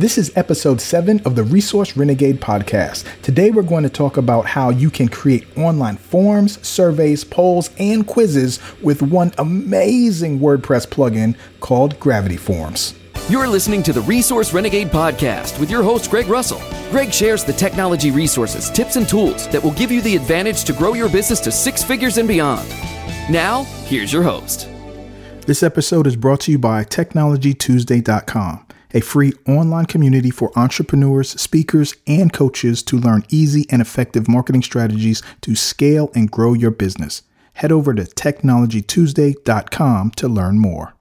This is episode seven of the Resource Renegade podcast. Today, we're going to talk about how you can create online forms, surveys, polls, and quizzes with one amazing WordPress plugin called Gravity Forms. You're listening to the Resource Renegade podcast with your host, Greg Russell. Greg shares the technology resources, tips, and tools that will give you the advantage to grow your business to six figures and beyond. Now, here's your host. This episode is brought to you by TechnologyTuesday.com a free online community for entrepreneurs, speakers, and coaches to learn easy and effective marketing strategies to scale and grow your business. Head over to technologytuesday.com to learn more.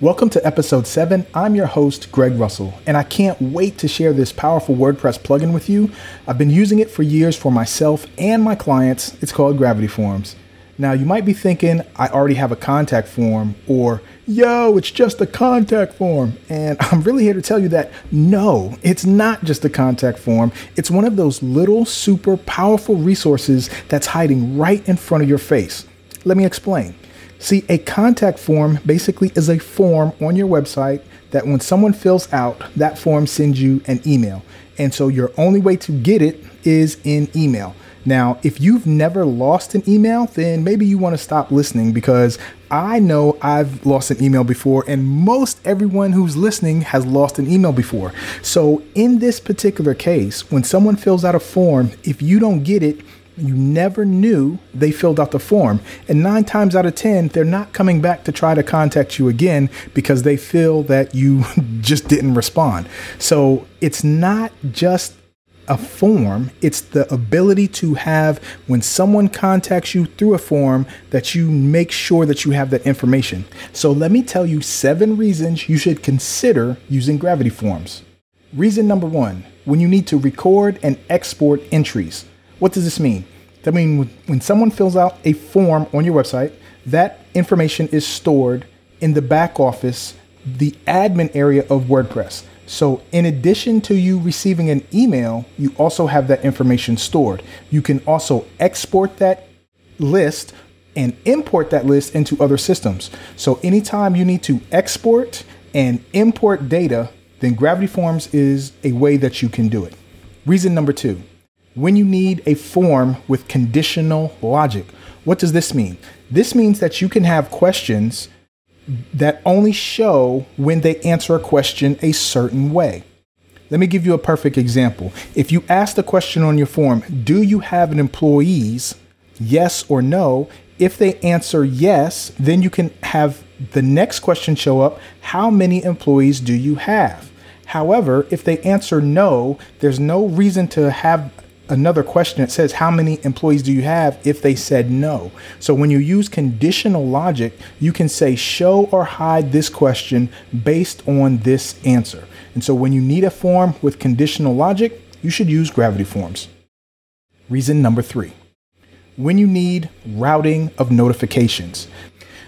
Welcome to episode 7. I'm your host, Greg Russell, and I can't wait to share this powerful WordPress plugin with you. I've been using it for years for myself and my clients. It's called Gravity Forms. Now, you might be thinking, I already have a contact form, or yo, it's just a contact form. And I'm really here to tell you that no, it's not just a contact form. It's one of those little super powerful resources that's hiding right in front of your face. Let me explain. See, a contact form basically is a form on your website that when someone fills out, that form sends you an email. And so your only way to get it is in email. Now, if you've never lost an email, then maybe you want to stop listening because I know I've lost an email before, and most everyone who's listening has lost an email before. So, in this particular case, when someone fills out a form, if you don't get it, you never knew they filled out the form. And nine times out of 10, they're not coming back to try to contact you again because they feel that you just didn't respond. So it's not just a form, it's the ability to have when someone contacts you through a form that you make sure that you have that information. So let me tell you seven reasons you should consider using Gravity Forms. Reason number one, when you need to record and export entries. What does this mean? That means when someone fills out a form on your website, that information is stored in the back office, the admin area of WordPress. So, in addition to you receiving an email, you also have that information stored. You can also export that list and import that list into other systems. So, anytime you need to export and import data, then Gravity Forms is a way that you can do it. Reason number two when you need a form with conditional logic. What does this mean? This means that you can have questions that only show when they answer a question a certain way. Let me give you a perfect example. If you ask the question on your form, do you have an employees? Yes or no. If they answer yes, then you can have the next question show up. How many employees do you have? However, if they answer no, there's no reason to have another question that says how many employees do you have if they said no? So when you use conditional logic you can say show or hide this question based on this answer. And so when you need a form with conditional logic you should use gravity forms. Reason number three when you need routing of notifications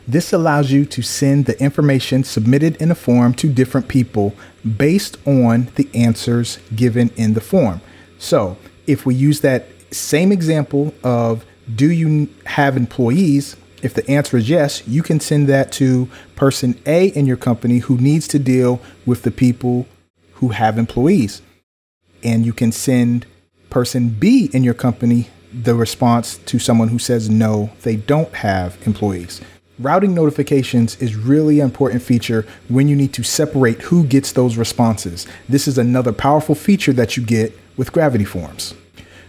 this allows you to send the information submitted in a form to different people based on the answers given in the form. So if we use that same example of do you have employees? If the answer is yes, you can send that to person A in your company who needs to deal with the people who have employees. And you can send person B in your company the response to someone who says no, they don't have employees. Routing notifications is really an important feature when you need to separate who gets those responses. This is another powerful feature that you get with Gravity Forms.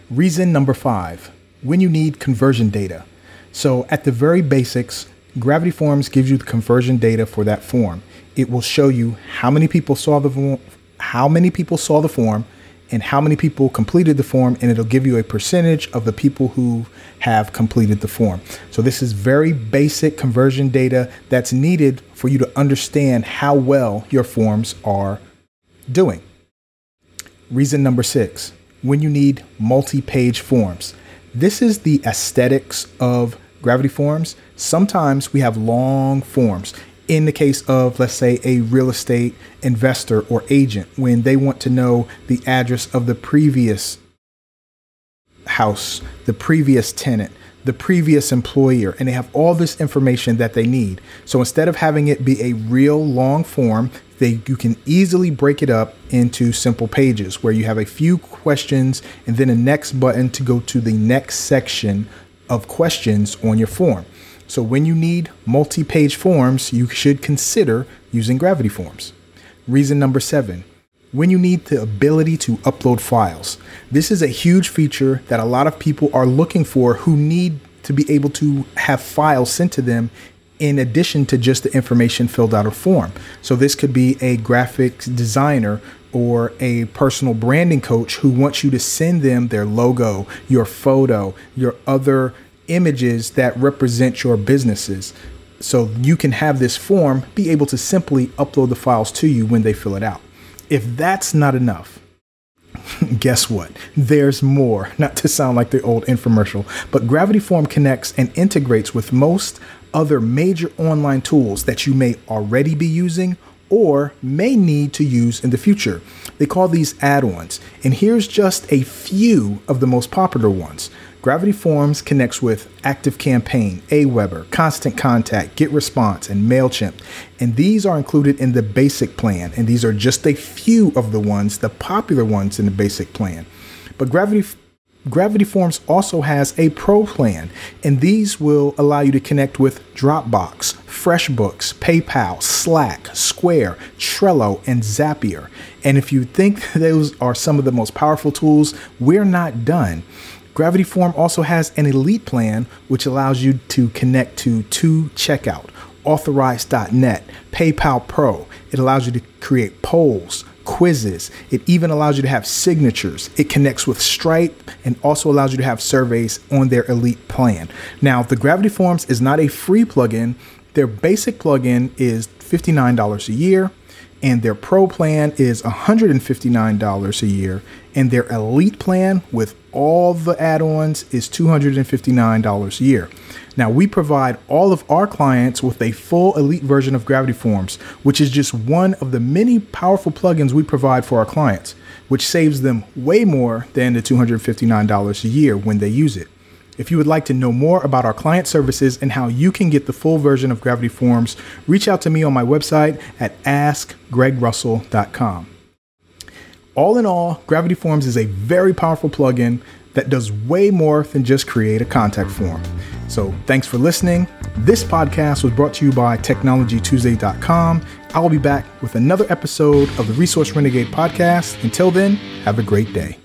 Reason number five when you need conversion data. So, at the very basics, Gravity Forms gives you the conversion data for that form. It will show you how many people saw the form, how many people saw the form, and how many people completed the form, and it'll give you a percentage of the people who have completed the form. So, this is very basic conversion data that's needed for you to understand how well your forms are doing. Reason number six when you need multi page forms. This is the aesthetics of Gravity Forms. Sometimes we have long forms. In the case of, let's say, a real estate investor or agent, when they want to know the address of the previous house, the previous tenant, the previous employer, and they have all this information that they need. So instead of having it be a real long form, they you can easily break it up into simple pages where you have a few questions and then a next button to go to the next section of questions on your form. So when you need multi-page forms, you should consider using Gravity Forms. Reason number 7. When you need the ability to upload files. This is a huge feature that a lot of people are looking for who need to be able to have files sent to them in addition to just the information filled out of form. So this could be a graphic designer or a personal branding coach who wants you to send them their logo, your photo, your other images that represent your businesses. So you can have this form be able to simply upload the files to you when they fill it out. If that's not enough, guess what? There's more. Not to sound like the old infomercial, but Gravity Form connects and integrates with most other major online tools that you may already be using or may need to use in the future. They call these add ons, and here's just a few of the most popular ones. Gravity Forms connects with ActiveCampaign, Aweber, Constant Contact, GetResponse, and MailChimp. And these are included in the basic plan. And these are just a few of the ones, the popular ones in the basic plan. But Gravity Gravity Forms also has a pro plan, and these will allow you to connect with Dropbox, FreshBooks, PayPal, Slack, Square, Trello, and Zapier. And if you think those are some of the most powerful tools, we're not done. Gravity Form also has an elite plan, which allows you to connect to 2Checkout, Authorize.net, PayPal Pro. It allows you to create polls, quizzes. It even allows you to have signatures. It connects with Stripe and also allows you to have surveys on their elite plan. Now, the Gravity Forms is not a free plugin. Their basic plugin is $59 a year, and their pro plan is $159 a year, and their elite plan with all the add ons is $259 a year. Now, we provide all of our clients with a full elite version of Gravity Forms, which is just one of the many powerful plugins we provide for our clients, which saves them way more than the $259 a year when they use it. If you would like to know more about our client services and how you can get the full version of Gravity Forms, reach out to me on my website at askgregrussell.com. All in all, Gravity Forms is a very powerful plugin that does way more than just create a contact form. So thanks for listening. This podcast was brought to you by TechnologyTuesday.com. I will be back with another episode of the Resource Renegade podcast. Until then, have a great day.